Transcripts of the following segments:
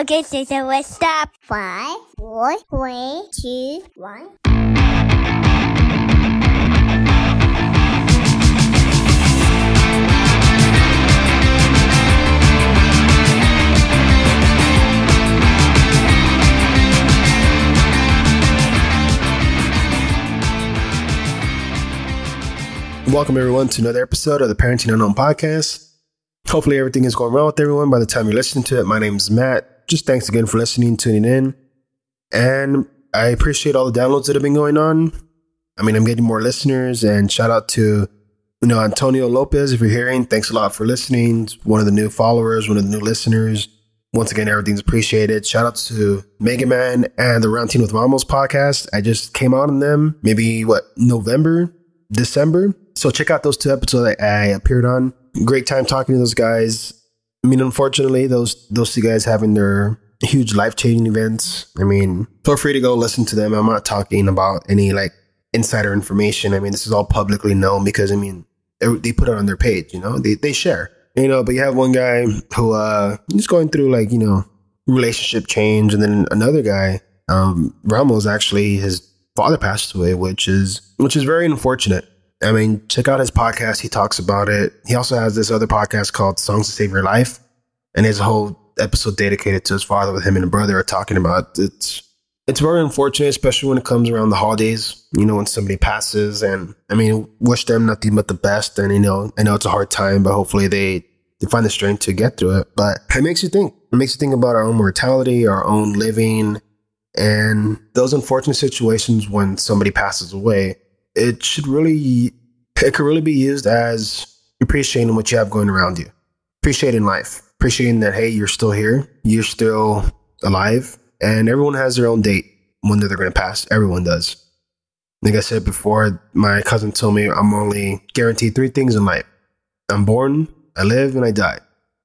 Okay, so, so let's stop. Five, four, three, two, one. Welcome, everyone, to another episode of the Parenting Unknown podcast. Hopefully, everything is going well with everyone by the time you're listening to it. My name is Matt. Just thanks again for listening, tuning in. And I appreciate all the downloads that have been going on. I mean, I'm getting more listeners, and shout out to you know Antonio Lopez. If you're hearing, thanks a lot for listening. One of the new followers, one of the new listeners. Once again, everything's appreciated. Shout out to Mega Man and the Round Team with Ramos podcast. I just came out on them maybe what November, December. So check out those two episodes I appeared on. Great time talking to those guys. I mean, unfortunately, those those two guys having their huge life changing events. I mean, feel free to go listen to them. I'm not talking about any like insider information. I mean, this is all publicly known because I mean, they, put it on their page. You know, they they share. You know, but you have one guy who uh he's going through like you know relationship change, and then another guy, um, Ramos actually his father passed away, which is which is very unfortunate. I mean, check out his podcast. He talks about it. He also has this other podcast called Songs to Save Your Life. And there's a whole episode dedicated to his father with him and a brother are talking about it's it's very unfortunate, especially when it comes around the holidays, you know, when somebody passes and I mean, wish them nothing but the best. And you know, I know it's a hard time, but hopefully they they find the strength to get through it. But it makes you think. It makes you think about our own mortality, our own living, and those unfortunate situations when somebody passes away it should really it could really be used as appreciating what you have going around you appreciating life appreciating that hey you're still here you're still alive and everyone has their own date when they're going to pass. Everyone does. Like i said before my cousin told me i'm only guaranteed three things in life. I'm born i live and i die.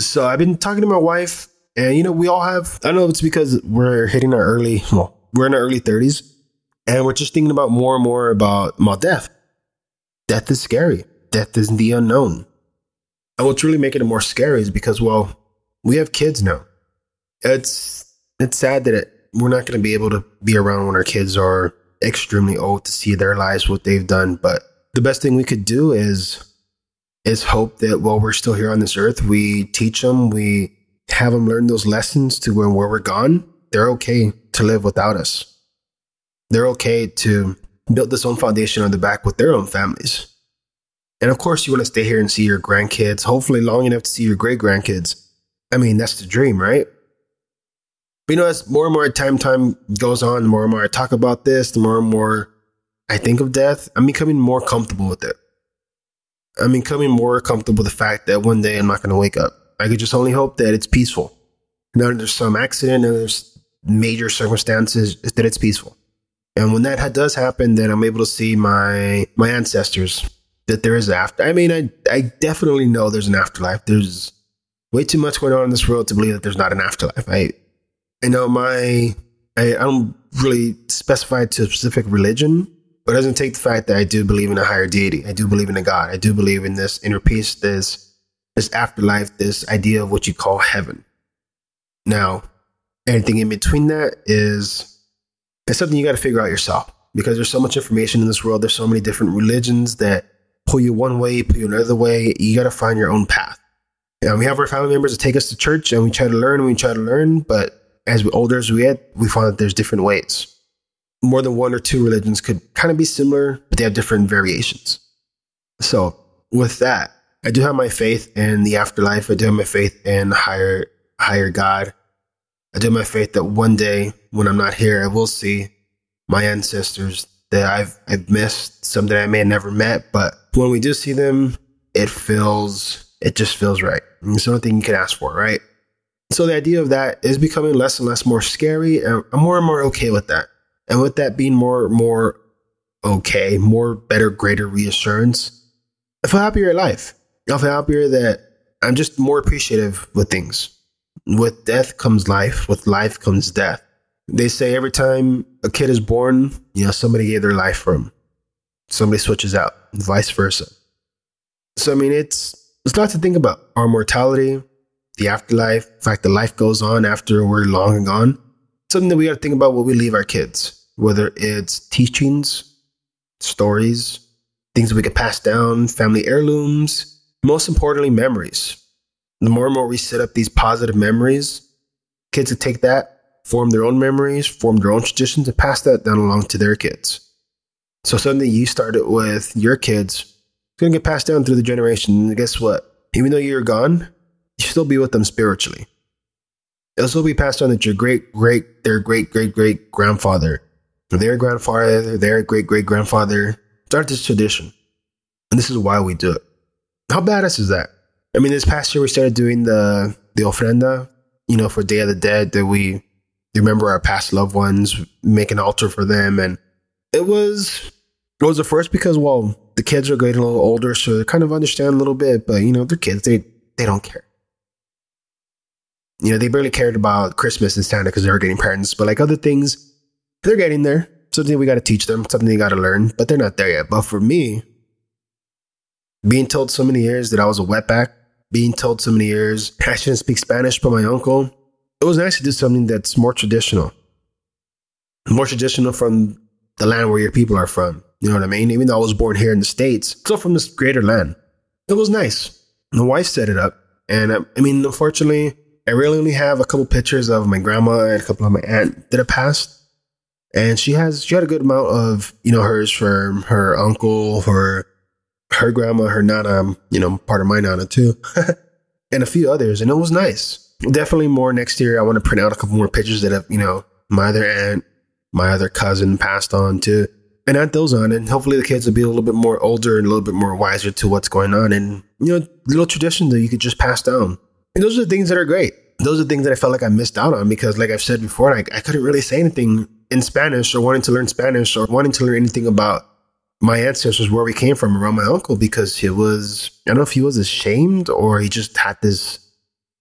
So i've been talking to my wife and you know we all have i don't know it's because we're hitting our early well we're in our early 30s and we're just thinking about more and more about, about death. Death is scary. Death is the unknown. And what's really making it more scary is because, well, we have kids now. It's it's sad that it, we're not going to be able to be around when our kids are extremely old to see their lives, what they've done. But the best thing we could do is is hope that while we're still here on this earth, we teach them, we have them learn those lessons to when where we're gone, they're okay to live without us they're okay to build this own foundation on the back with their own families. And of course, you want to stay here and see your grandkids, hopefully long enough to see your great grandkids. I mean, that's the dream, right? But you know, as more and more time time goes on, the more and more I talk about this, the more and more I think of death, I'm becoming more comfortable with it. I'm becoming more comfortable with the fact that one day I'm not going to wake up. I could just only hope that it's peaceful. Not there's some accident and there's major circumstances, that it's peaceful. And when that does happen, then I'm able to see my my ancestors. That there is after. I mean, I I definitely know there's an afterlife. There's way too much going on in this world to believe that there's not an afterlife. I I know my I, I don't really specify to a specific religion, but it doesn't take the fact that I do believe in a higher deity. I do believe in a God. I do believe in this inner peace, this this afterlife, this idea of what you call heaven. Now, anything in between that is it's something you got to figure out yourself because there's so much information in this world. There's so many different religions that pull you one way, pull you another way. You got to find your own path. And we have our family members that take us to church and we try to learn and we try to learn. But as we older as we get, we find that there's different ways. More than one or two religions could kind of be similar, but they have different variations. So with that, I do have my faith in the afterlife. I do have my faith in higher, higher God. I do my faith that one day when I'm not here, I will see my ancestors that I've I've missed, some that I may have never met. But when we do see them, it feels it just feels right. It's the only thing you can ask for, right? So the idea of that is becoming less and less more scary, and I'm more and more okay with that. And with that being more more okay, more better, greater reassurance, I feel happier in life. I feel happier that I'm just more appreciative with things. With death comes life. With life comes death. They say every time a kid is born, you know, somebody gave their life for him. Somebody switches out, vice versa. So I mean, it's it's a lot to think about. Our mortality, the afterlife, the fact that life goes on after we're long gone. Something that we got to think about what we leave our kids, whether it's teachings, stories, things that we could pass down, family heirlooms, most importantly, memories. The more and more we set up these positive memories, kids will take that, form their own memories, form their own traditions, and pass that down along to their kids. So something you started with your kids is going to get passed down through the generation. And guess what? Even though you're gone, you still be with them spiritually. It'll still be passed on that your great, great, their great, great, great grandfather, their grandfather, their great, great grandfather started this tradition. And this is why we do it. How badass is that? I mean, this past year we started doing the the ofrenda, you know, for Day of the Dead that we remember our past loved ones, make an altar for them, and it was it was the first because well, the kids are getting a little older, so they kind of understand a little bit, but you know, they're kids, they they don't care. You know, they barely cared about Christmas and Santa because they were getting parents, but like other things, they're getting there. Something we got to teach them, something they got to learn, but they're not there yet. But for me, being told so many years that I was a wetback, being told so many years I shouldn't speak Spanish but my uncle, it was nice to do something that's more traditional, more traditional from the land where your people are from. You know what I mean? Even though I was born here in the States, still from this greater land. It was nice. My wife set it up. And I, I mean, unfortunately, I really only have a couple pictures of my grandma and a couple of my aunt that have passed. And she has, she had a good amount of, you know, hers from her uncle, her, her grandma, her nana, um, you know, part of my nana too, and a few others. And it was nice. Definitely more next year. I want to print out a couple more pictures that have, you know, my other aunt, my other cousin passed on to and add those on. And hopefully the kids will be a little bit more older and a little bit more wiser to what's going on. And, you know, little traditions that you could just pass down. And those are the things that are great. Those are the things that I felt like I missed out on because, like I've said before, I, I couldn't really say anything in Spanish or wanting to learn Spanish or wanting to learn anything about my ancestors, where we came from around my uncle, because he was, I don't know if he was ashamed or he just had this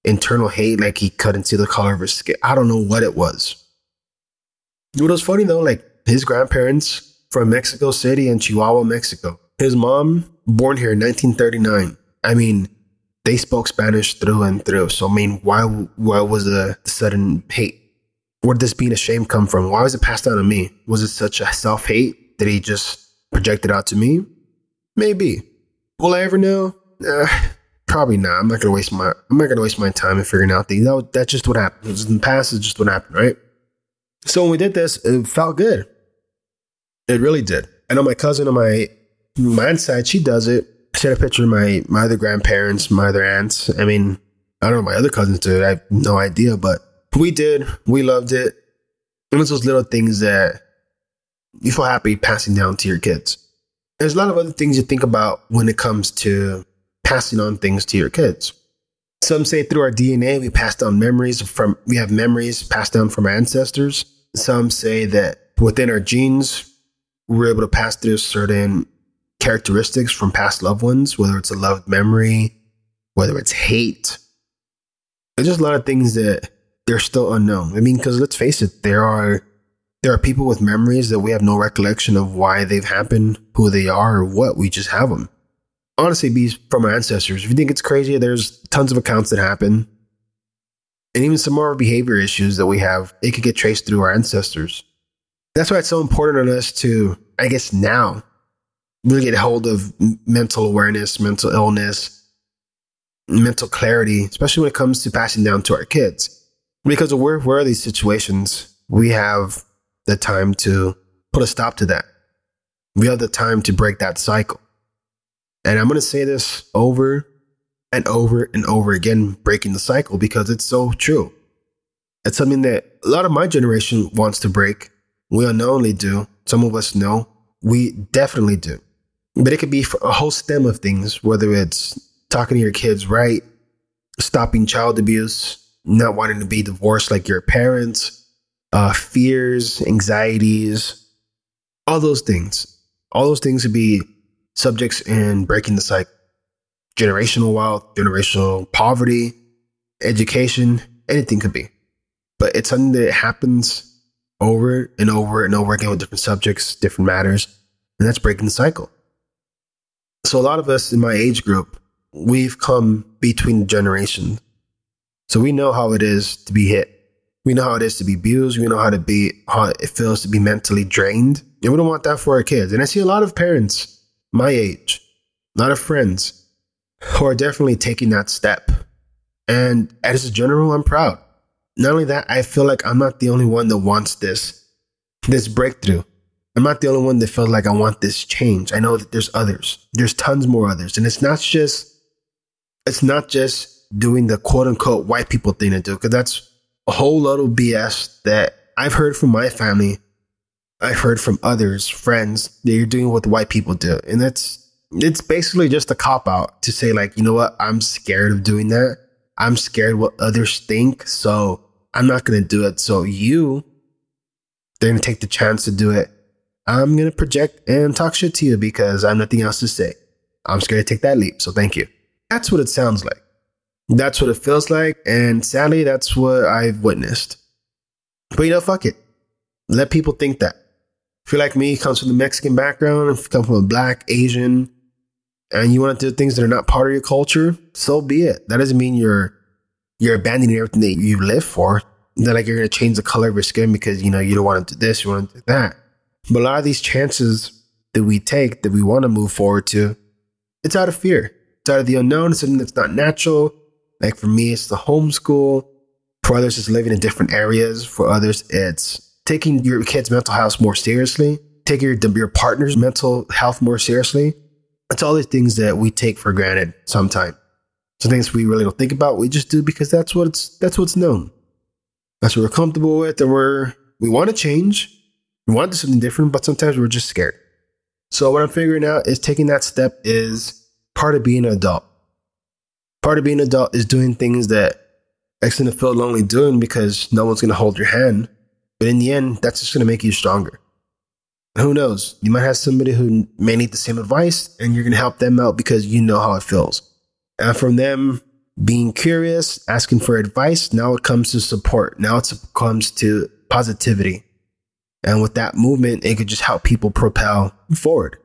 internal hate, like he couldn't see the color of his skin. I don't know what it was. What was funny though, like his grandparents from Mexico City and Chihuahua, Mexico. His mom, born here in 1939. I mean, they spoke Spanish through and through. So, I mean, why, why was the sudden hate? Where did this being ashamed come from? Why was it passed down to me? Was it such a self hate that he just projected out to me? Maybe. Will I ever know? Uh, probably not. I'm not gonna waste my I'm not gonna waste my time in figuring out things. That, that's just what was in the past. It's just what happened, right? So when we did this, it felt good. It really did. I know my cousin on my my side, she does it. She had a picture of my my other grandparents, my other aunts. I mean, I don't know my other cousins did. I have no idea, but we did. We loved it. And it's those little things that you feel happy passing down to your kids. There's a lot of other things you think about when it comes to passing on things to your kids. Some say through our DNA we pass down memories from we have memories passed down from our ancestors. Some say that within our genes we're able to pass through certain characteristics from past loved ones, whether it's a loved memory, whether it's hate. There's just a lot of things that they're still unknown. I mean, because let's face it, there are there are people with memories that we have no recollection of why they've happened, who they are, or what. We just have them. Honestly, be from our ancestors. If you think it's crazy, there's tons of accounts that happen. And even some more behavior issues that we have, it could get traced through our ancestors. That's why it's so important on us to, I guess, now really get a hold of mental awareness, mental illness, mental clarity, especially when it comes to passing down to our kids. Because of where, where are these situations, we have the time to put a stop to that. We have the time to break that cycle. And I'm going to say this over and over and over again, breaking the cycle because it's so true. It's something that a lot of my generation wants to break we unknowingly do. Some of us know. We definitely do. But it could be a whole stem of things, whether it's talking to your kids right, stopping child abuse, not wanting to be divorced like your parents, uh, fears, anxieties, all those things. All those things would be subjects in breaking the cycle. Generational wealth, generational poverty, education, anything could be. But it's something that happens over and over and over again with different subjects, different matters. And that's breaking the cycle. So a lot of us in my age group, we've come between generations. So we know how it is to be hit. We know how it is to be abused. We know how to be how it feels to be mentally drained. And we don't want that for our kids. And I see a lot of parents my age, a lot of friends who are definitely taking that step. And as a general, I'm proud. Not only that, I feel like I'm not the only one that wants this, this breakthrough. I'm not the only one that feels like I want this change. I know that there's others. There's tons more others. And it's not just it's not just doing the quote unquote white people thing to do, because that's a whole lot of BS that I've heard from my family. I've heard from others, friends, that you're doing what the white people do. And that's it's basically just a cop out to say, like, you know what, I'm scared of doing that. I'm scared what others think. So I'm not gonna do it. So you they're gonna take the chance to do it. I'm gonna project and talk shit to you because I have nothing else to say. I'm scared to take that leap. So thank you. That's what it sounds like. That's what it feels like. And sadly, that's what I've witnessed. But you know, fuck it. Let people think that. If you're like me, comes from the Mexican background, if you come from a black, Asian, and you want to do things that are not part of your culture, so be it. That doesn't mean you're you're abandoning everything that you live for. That like you're gonna change the color of your skin because you know you don't want to do this, you want to do that. But a lot of these chances that we take that we want to move forward to, it's out of fear. It's out of the unknown. It's something that's not natural. Like for me, it's the homeschool. For others, it's living in different areas. For others, it's taking your kid's mental health more seriously, taking your, your partner's mental health more seriously. It's all these things that we take for granted sometimes. Some things we really don't think about. We just do because that's what's that's what's known. That's what we're comfortable with, and we're we want to change. We want to do something different, but sometimes we're just scared. So what I'm figuring out is taking that step is part of being an adult. Part of being an adult is doing things that X going to feel lonely doing because no one's going to hold your hand. But in the end, that's just going to make you stronger. Who knows? You might have somebody who may need the same advice and you're going to help them out because you know how it feels. And from them being curious, asking for advice, now it comes to support. Now it comes to positivity. And with that movement, it could just help people propel forward.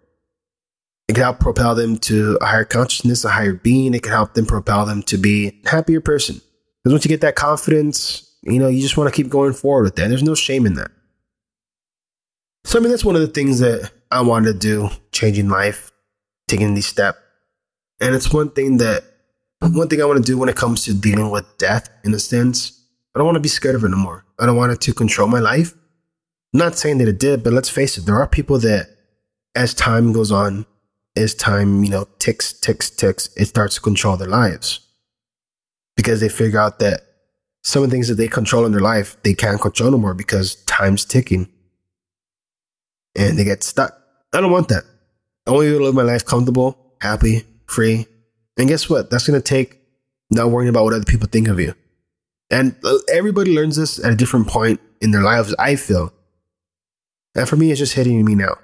It can help propel them to a higher consciousness, a higher being. It can help them propel them to be a happier person. Because once you get that confidence, you know, you just want to keep going forward with that. There's no shame in that. So, I mean, that's one of the things that I wanted to do, changing life, taking these steps. And it's one thing that, one thing I want to do when it comes to dealing with death, in a sense. I don't want to be scared of it anymore. I don't want it to control my life. I'm not saying that it did, but let's face it, there are people that, as time goes on, as time, you know, ticks, ticks, ticks, it starts to control their lives. Because they figure out that some of the things that they control in their life, they can't control no more because time's ticking. And they get stuck. I don't want that. I want you to live my life comfortable, happy, free. And guess what? That's going to take not worrying about what other people think of you. And uh, everybody learns this at a different point in their lives, I feel. And for me, it's just hitting me now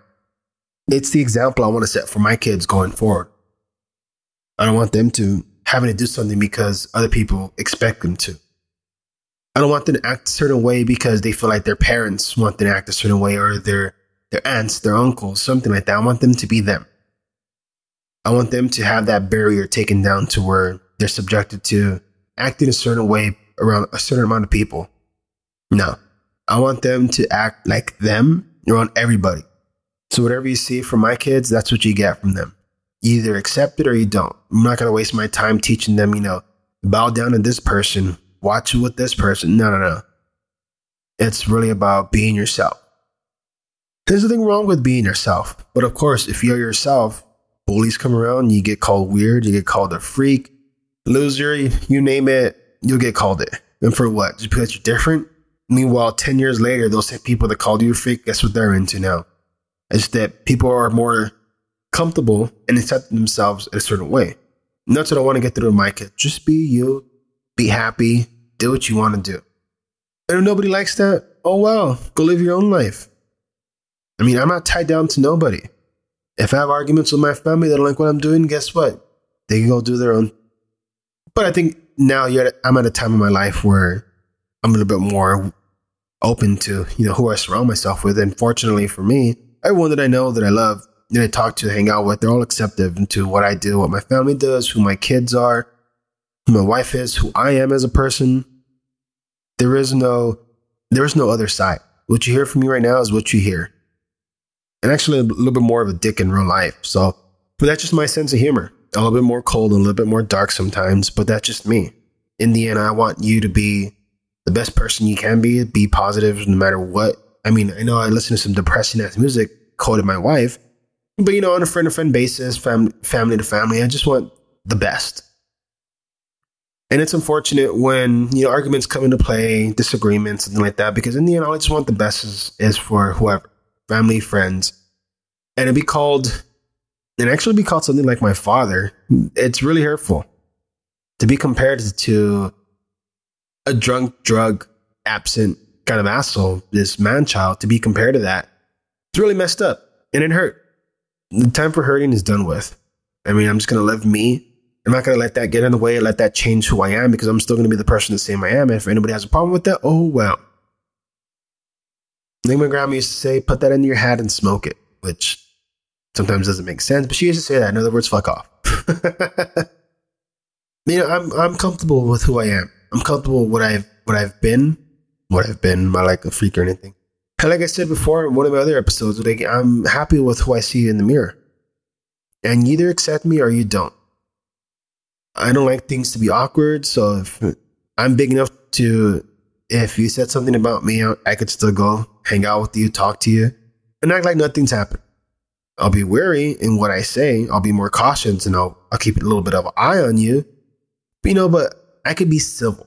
it's the example I want to set for my kids going forward. I don't want them to having to do something because other people expect them to. I don't want them to act a certain way because they feel like their parents want them to act a certain way or their their aunts, their uncles, something like that. I want them to be them. I want them to have that barrier taken down to where they're subjected to acting a certain way around a certain amount of people. No. I want them to act like them around everybody. So whatever you see from my kids, that's what you get from them. You either accept it or you don't. I'm not going to waste my time teaching them, you know, bow down to this person, watch it with this person. No, no, no. It's really about being yourself. There's nothing wrong with being yourself. But of course, if you're yourself, bullies come around, you get called weird, you get called a freak, loser, you name it, you'll get called it. And for what? Just because you're different? Meanwhile, 10 years later, those same people that called you a freak, guess what they're into now? Is that people are more comfortable and accept themselves in a certain way. And that's what I want to get through to my kids. Just be you, be happy, do what you want to do. And if nobody likes that, oh well, go live your own life. I mean, I'm not tied down to nobody. If I have arguments with my family that don't like what I'm doing, guess what? They can go do their own. But I think now at, I'm at a time in my life where I'm a little bit more open to, you know, who I surround myself with. And fortunately for me, everyone that I know that I love, that I talk to, hang out with, they're all accepting to what I do, what my family does, who my kids are. who my wife is, who I am as a person. There is no, there is no other side. What you hear from me right now is what you hear. And actually, a little bit more of a dick in real life. So, but that's just my sense of humor. A little bit more cold, a little bit more dark sometimes, but that's just me. In the end, I want you to be the best person you can be, be positive no matter what. I mean, I know I listen to some depressing ass music, quoted my wife, but you know, on a friend to friend basis, fam- family to family, I just want the best. And it's unfortunate when, you know, arguments come into play, disagreements, something like that, because in the end, all I just want the best is, is for whoever, family, friends. And it'd be called, and actually be called something like my father. It's really hurtful to be compared to a drunk, drug, absent kind of asshole, this man child, to be compared to that. It's really messed up and it hurt. The time for hurting is done with. I mean, I'm just going to live me I'm not going to let that get in the way and let that change who I am because I'm still going to be the person the same I am. And if anybody has a problem with that, oh well. I think my grandma used to say, put that in your hat and smoke it, which sometimes doesn't make sense, but she used to say that. In other words, fuck off. you know, I'm I'm comfortable with who I am. I'm comfortable with what I've what I've been, what I've been, not like a freak or anything. And like I said before in one of my other episodes, like I'm happy with who I see in the mirror. And either accept me or you don't. I don't like things to be awkward. So if I'm big enough to, if you said something about me, I could still go hang out with you, talk to you, and act like nothing's happened. I'll be wary in what I say. I'll be more cautious and I'll, I'll keep a little bit of an eye on you. But, you know, but I could be civil.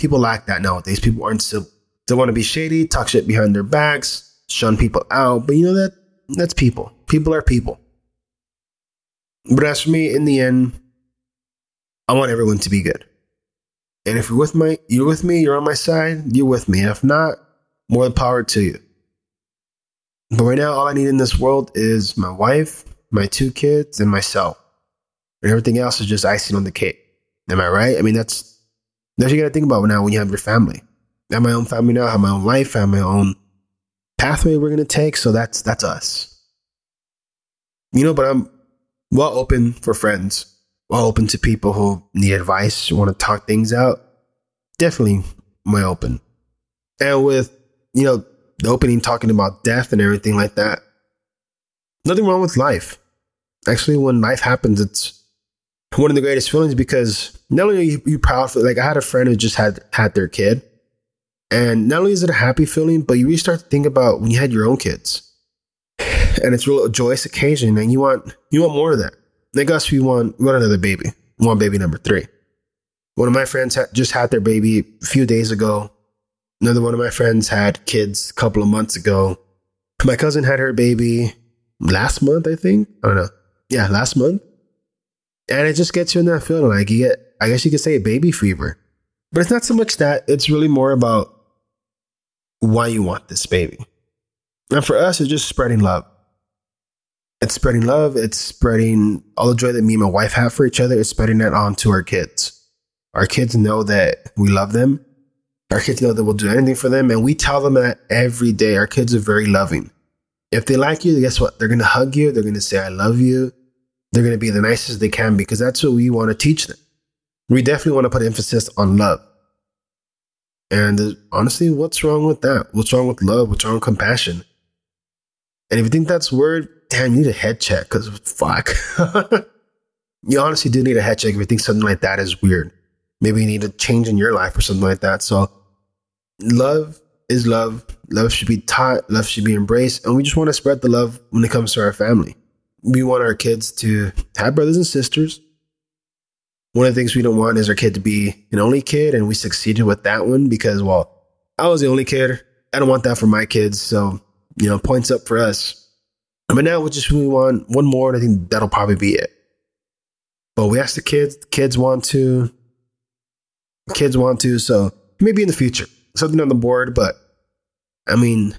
People lack that nowadays. People aren't civil. They want to be shady, talk shit behind their backs, shun people out. But you know that that's people. People are people. But as for me, in the end, I want everyone to be good. And if you're with my you're with me, you're on my side, you're with me. If not, more power to you. But right now, all I need in this world is my wife, my two kids, and myself. And everything else is just icing on the cake. Am I right? I mean, that's that's you gotta think about now when you have your family. I have my own family now, I have my own life, I have my own pathway we're gonna take. So that's that's us. You know, but I'm well open for friends well open to people who need advice, want to talk things out. Definitely my open. And with, you know, the opening talking about death and everything like that, nothing wrong with life. Actually, when life happens, it's one of the greatest feelings because not only are you, you proud for, like, I had a friend who just had had their kid. And not only is it a happy feeling, but you really start to think about when you had your own kids. And it's real a joyous occasion and you want you want more of that. Like us, we want, we want another baby. We want baby number three. One of my friends ha- just had their baby a few days ago. Another one of my friends had kids a couple of months ago. My cousin had her baby last month, I think. I don't know. Yeah, last month. And it just gets you in that feeling. Like you get, I guess you could say baby fever. But it's not so much that, it's really more about why you want this baby. And for us, it's just spreading love it's spreading love. It's spreading all the joy that me and my wife have for each other. It's spreading that on to our kids. Our kids know that we love them. Our kids know that we'll do anything for them. And we tell them that every day. Our kids are very loving. If they like you, guess what? They're going to hug you. They're going to say, I love you. They're going to be the nicest they can because that's what we want to teach them. We definitely want to put emphasis on love. And honestly, what's wrong with that? What's wrong with love? What's wrong with compassion? And if you think that's weird, damn, you need a head check because fuck. you honestly do need a head check if you think something like that is weird. Maybe you need a change in your life or something like that. So, love is love. Love should be taught. Love should be embraced. And we just want to spread the love when it comes to our family. We want our kids to have brothers and sisters. One of the things we don't want is our kid to be an only kid, and we succeeded with that one because, well, I was the only kid. I don't want that for my kids. So, you know, points up for us. But now we just really want one more, and I think that'll probably be it. But we asked the kids, the kids want to, kids want to, so maybe in the future, something on the board, but I mean,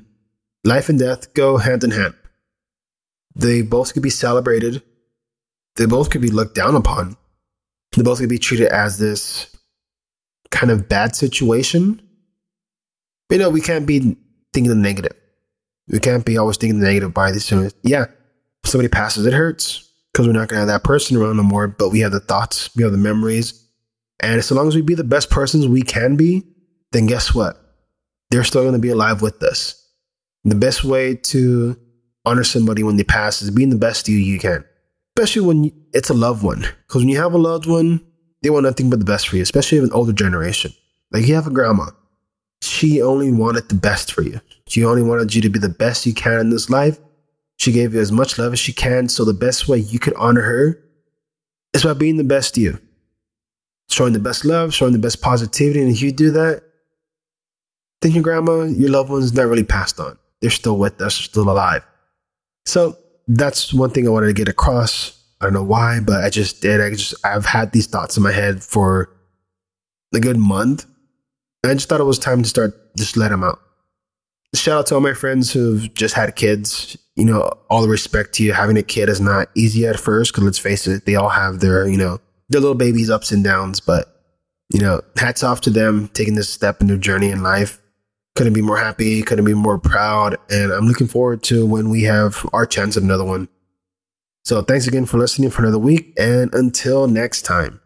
life and death go hand in hand. They both could be celebrated. They both could be looked down upon. They both could be treated as this kind of bad situation. But, you know, we can't be thinking the negative. We can't be always thinking the negative by this. Yeah, somebody passes, it hurts because we're not going to have that person around no more. But we have the thoughts, we have the memories, And so long as we be the best persons we can be, then guess what? They're still going to be alive with us. The best way to honor somebody when they pass is being the best you you can, especially when it's a loved one. Because when you have a loved one, they want nothing but the best for you, especially an older generation. Like you have a grandma, she only wanted the best for you. She only wanted you to be the best you can in this life. She gave you as much love as she can. So the best way you could honor her is by being the best you, showing the best love, showing the best positivity. And if you do that, then your grandma, your loved ones, not really passed on. They're still with us, still alive. So that's one thing I wanted to get across. I don't know why, but I just did. I just I've had these thoughts in my head for a good month. I just thought it was time to start just let them out. Shout out to all my friends who've just had kids. You know, all the respect to you. Having a kid is not easy at first because let's face it, they all have their, you know, their little babies' ups and downs. But, you know, hats off to them taking this step in their journey in life couldn't be more happy, couldn't be more proud. And I'm looking forward to when we have our chance at another one. So thanks again for listening for another week. And until next time.